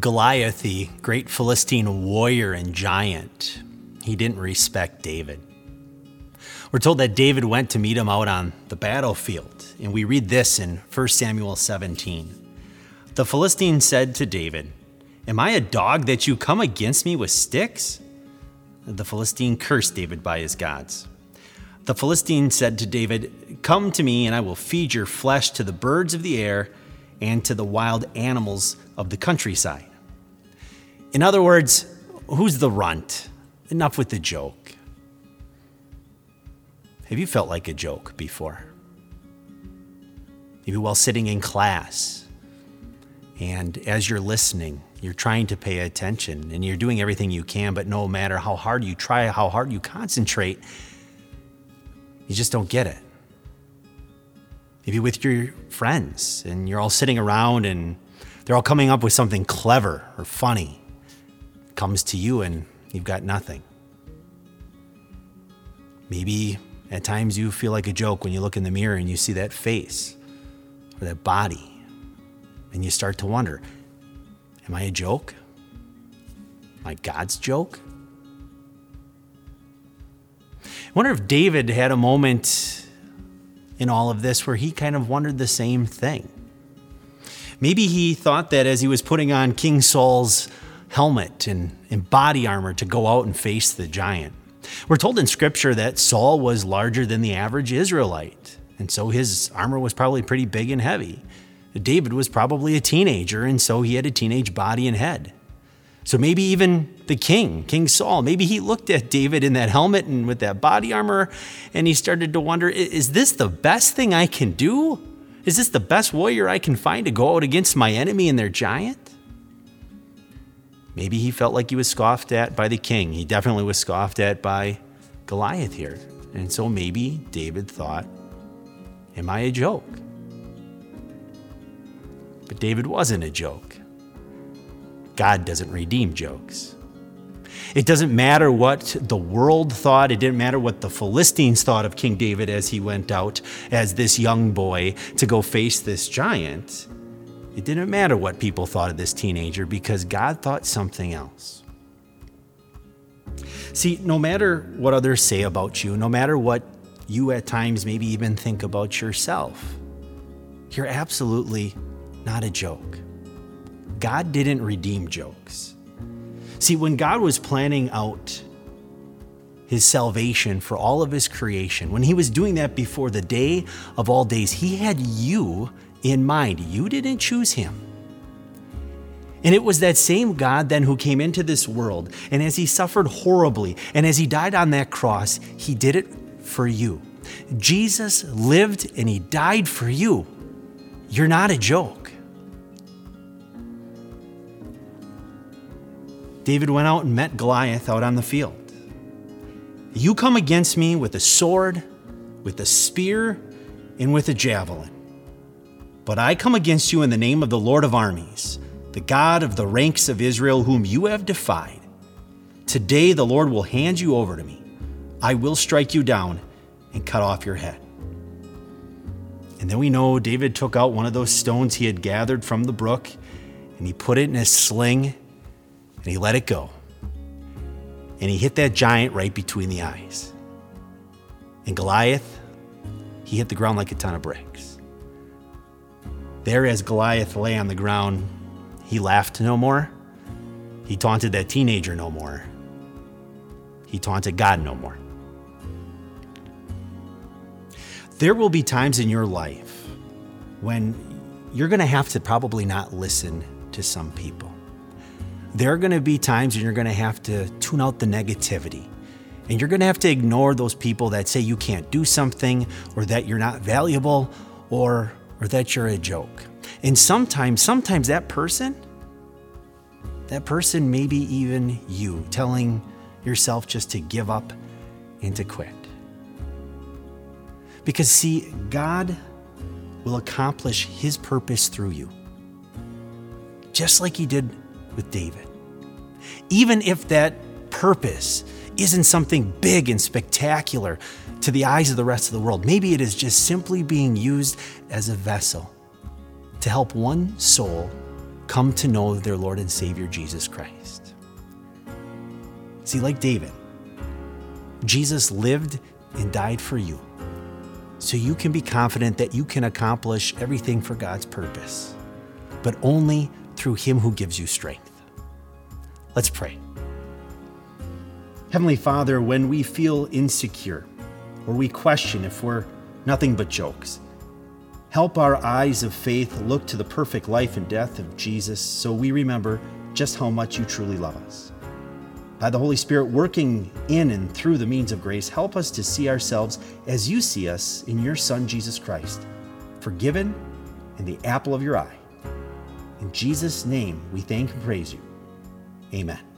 Goliath, the great Philistine warrior and giant, he didn't respect David. We're told that David went to meet him out on the battlefield, and we read this in 1 Samuel 17. The Philistine said to David, Am I a dog that you come against me with sticks? The Philistine cursed David by his gods. The Philistine said to David, Come to me, and I will feed your flesh to the birds of the air and to the wild animals of the countryside. In other words, who's the runt? Enough with the joke. Have you felt like a joke before? Maybe while sitting in class, and as you're listening, you're trying to pay attention and you're doing everything you can, but no matter how hard you try, how hard you concentrate, you just don't get it. Maybe with your friends and you're all sitting around and they're all coming up with something clever or funny. Comes to you and you've got nothing. Maybe at times you feel like a joke when you look in the mirror and you see that face or that body and you start to wonder Am I a joke? Am I God's joke? I wonder if David had a moment in all of this where he kind of wondered the same thing. Maybe he thought that as he was putting on King Saul's helmet and, and body armor to go out and face the giant. We're told in scripture that Saul was larger than the average Israelite, and so his armor was probably pretty big and heavy. David was probably a teenager, and so he had a teenage body and head. So maybe even the king, King Saul, maybe he looked at David in that helmet and with that body armor, and he started to wonder is this the best thing I can do? Is this the best warrior I can find to go out against my enemy and their giant? Maybe he felt like he was scoffed at by the king. He definitely was scoffed at by Goliath here. And so maybe David thought, Am I a joke? But David wasn't a joke. God doesn't redeem jokes. It doesn't matter what the world thought. It didn't matter what the Philistines thought of King David as he went out as this young boy to go face this giant. It didn't matter what people thought of this teenager because God thought something else. See, no matter what others say about you, no matter what you at times maybe even think about yourself, you're absolutely not a joke. God didn't redeem jokes. See, when God was planning out his salvation for all of his creation, when he was doing that before the day of all days, he had you in mind. You didn't choose him. And it was that same God then who came into this world, and as he suffered horribly, and as he died on that cross, he did it for you. Jesus lived and he died for you. You're not a joke. David went out and met Goliath out on the field. You come against me with a sword, with a spear, and with a javelin. But I come against you in the name of the Lord of armies, the God of the ranks of Israel, whom you have defied. Today the Lord will hand you over to me. I will strike you down and cut off your head. And then we know David took out one of those stones he had gathered from the brook and he put it in his sling and he let it go. And he hit that giant right between the eyes. And Goliath, he hit the ground like a ton of bricks. There, as Goliath lay on the ground, he laughed no more. He taunted that teenager no more. He taunted God no more. There will be times in your life when you're going to have to probably not listen to some people there are going to be times when you're going to have to tune out the negativity. And you're going to have to ignore those people that say you can't do something or that you're not valuable or or that you're a joke. And sometimes sometimes that person that person may be even you telling yourself just to give up and to quit. Because see, God will accomplish his purpose through you. Just like he did with David. Even if that purpose isn't something big and spectacular to the eyes of the rest of the world, maybe it is just simply being used as a vessel to help one soul come to know their Lord and Savior Jesus Christ. See, like David, Jesus lived and died for you so you can be confident that you can accomplish everything for God's purpose, but only through Him who gives you strength. Let's pray. Heavenly Father, when we feel insecure or we question if we're nothing but jokes, help our eyes of faith look to the perfect life and death of Jesus so we remember just how much you truly love us. By the Holy Spirit working in and through the means of grace, help us to see ourselves as you see us in your Son, Jesus Christ, forgiven and the apple of your eye. In Jesus' name, we thank and praise you. Amen.